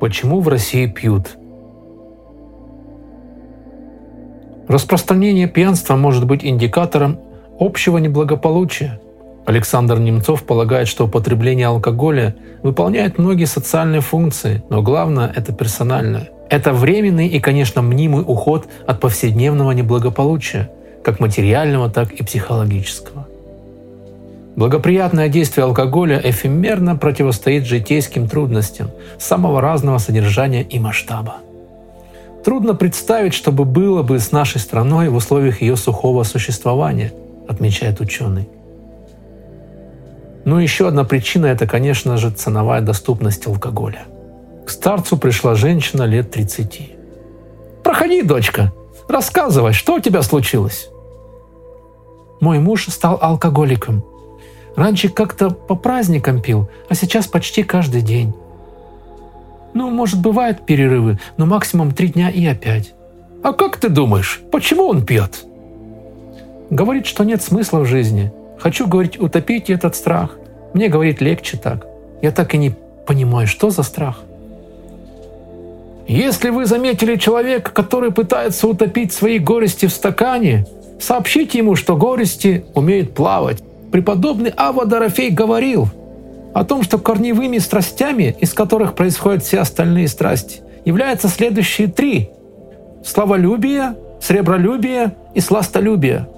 Почему в России пьют? Распространение пьянства может быть индикатором общего неблагополучия. Александр Немцов полагает, что употребление алкоголя выполняет многие социальные функции, но главное – это персональное. Это временный и, конечно, мнимый уход от повседневного неблагополучия, как материального, так и психологического. Благоприятное действие алкоголя эфемерно противостоит житейским трудностям самого разного содержания и масштаба. Трудно представить, чтобы было бы с нашей страной в условиях ее сухого существования, отмечает ученый. Ну и еще одна причина – это, конечно же, ценовая доступность алкоголя. К старцу пришла женщина лет 30. «Проходи, дочка, рассказывай, что у тебя случилось?» Мой муж стал алкоголиком. Раньше как-то по праздникам пил, а сейчас почти каждый день. Ну, может, бывают перерывы, но максимум три дня и опять. А как ты думаешь, почему он пьет? Говорит, что нет смысла в жизни. Хочу, говорить, утопить этот страх. Мне, говорит, легче так. Я так и не понимаю, что за страх. Если вы заметили человека, который пытается утопить свои горести в стакане, сообщите ему, что горести умеют плавать. Преподобный Ава Дорофей говорил – о том, что корневыми страстями, из которых происходят все остальные страсти, являются следующие три – славолюбие, сребролюбие и сластолюбие.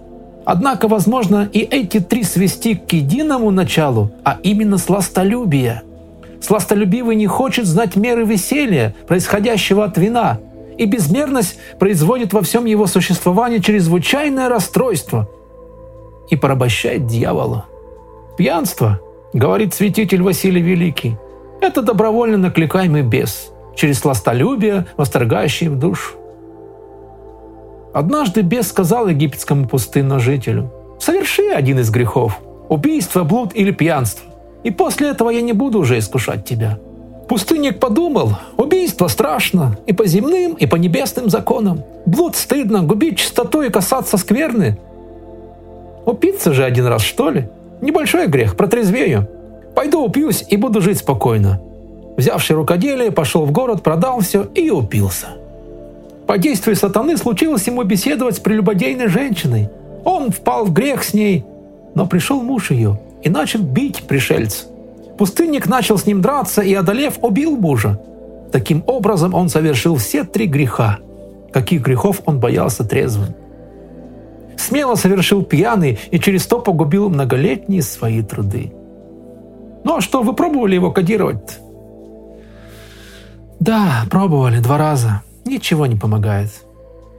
Однако, возможно, и эти три свести к единому началу, а именно сластолюбие. Сластолюбивый не хочет знать меры веселья, происходящего от вина, и безмерность производит во всем его существовании чрезвычайное расстройство и порабощает дьявола. Пьянство – Говорит святитель Василий Великий, это добровольно накликаемый бес, через сластолюбие, восторгающий в душу. Однажды бес сказал египетскому пустынному жителю, «Соверши один из грехов – убийство, блуд или пьянство, и после этого я не буду уже искушать тебя». Пустынник подумал, убийство страшно и по земным, и по небесным законам. Блуд стыдно, губить чистоту и касаться скверны. Упиться же один раз, что ли? Небольшой грех, протрезвею. Пойду упьюсь и буду жить спокойно. Взявший рукоделие, пошел в город, продал все и упился. По действию сатаны случилось ему беседовать с прелюбодейной женщиной. Он впал в грех с ней, но пришел муж ее и начал бить пришельца. Пустынник начал с ним драться и, одолев, убил мужа. Таким образом он совершил все три греха. Каких грехов он боялся трезвым смело совершил пьяный и через то погубил многолетние свои труды. Ну а что, вы пробовали его кодировать? Да, пробовали два раза. Ничего не помогает.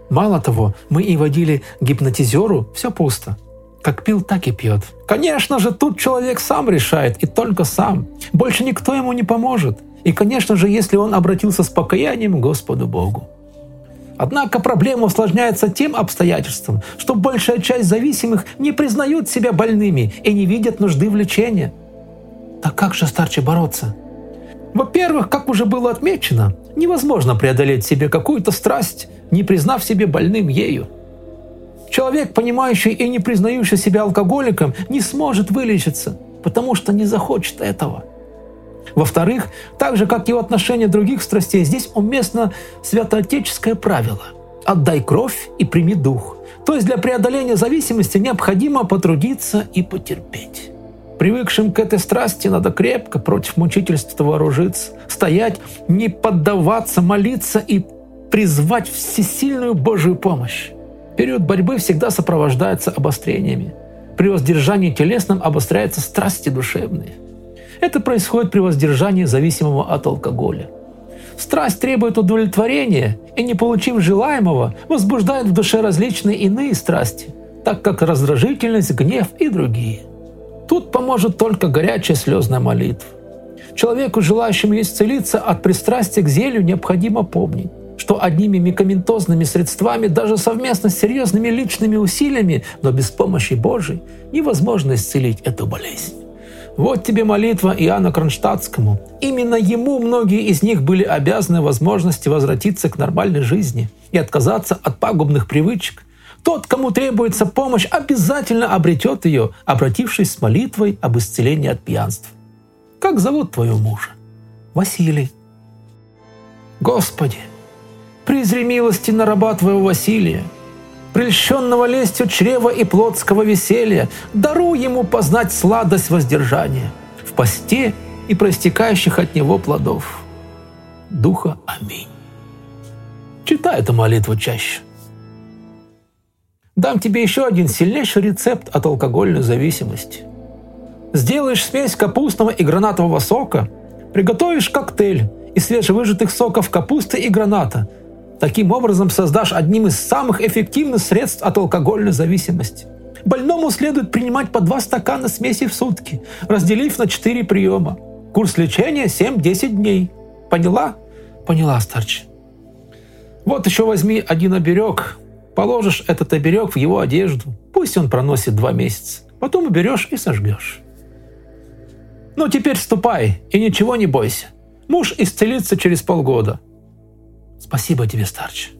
Мало того, мы и водили гипнотизеру, все пусто. Как пил, так и пьет. Конечно же, тут человек сам решает, и только сам. Больше никто ему не поможет. И, конечно же, если он обратился с покаянием Господу Богу. Однако проблема усложняется тем обстоятельством, что большая часть зависимых не признают себя больными и не видят нужды в лечении. Так как же старче бороться? Во-первых, как уже было отмечено, невозможно преодолеть себе какую-то страсть, не признав себе больным ею. Человек, понимающий и не признающий себя алкоголиком, не сможет вылечиться, потому что не захочет этого – во-вторых, так же, как и в отношении других страстей, здесь уместно святоотеческое правило «отдай кровь и прими дух». То есть для преодоления зависимости необходимо потрудиться и потерпеть. Привыкшим к этой страсти надо крепко против мучительства вооружиться, стоять, не поддаваться, молиться и призвать всесильную Божию помощь. Период борьбы всегда сопровождается обострениями. При воздержании телесном обостряются страсти душевные. Это происходит при воздержании зависимого от алкоголя. Страсть требует удовлетворения и, не получив желаемого, возбуждает в душе различные иные страсти, так как раздражительность, гнев и другие. Тут поможет только горячая слезная молитва. Человеку, желающему исцелиться от пристрастия к зелью, необходимо помнить, что одними микоментозными средствами, даже совместно с серьезными личными усилиями, но без помощи Божией, невозможно исцелить эту болезнь. Вот тебе молитва Иоанна Кронштадтскому. Именно ему многие из них были обязаны возможности возвратиться к нормальной жизни и отказаться от пагубных привычек. Тот, кому требуется помощь, обязательно обретет ее, обратившись с молитвой об исцелении от пьянства. Как зовут твоего мужа? Василий. Господи, призри милости на раба Твоего Василия, прельщенного лестью чрева и плотского веселья, даруй ему познать сладость воздержания в посте и проистекающих от него плодов. Духа. Аминь. Читай эту молитву чаще. Дам тебе еще один сильнейший рецепт от алкогольной зависимости. Сделаешь смесь капустного и гранатового сока, приготовишь коктейль из свежевыжатых соков капусты и граната. Таким образом создашь одним из самых эффективных средств от алкогольной зависимости. Больному следует принимать по два стакана смеси в сутки, разделив на 4 приема. Курс лечения 7-10 дней. Поняла? Поняла, старче. Вот еще возьми один оберег. Положишь этот оберег в его одежду. Пусть он проносит два месяца. Потом уберешь и сожгешь. Ну теперь ступай и ничего не бойся. Муж исцелится через полгода. Спасибо тебе, старче.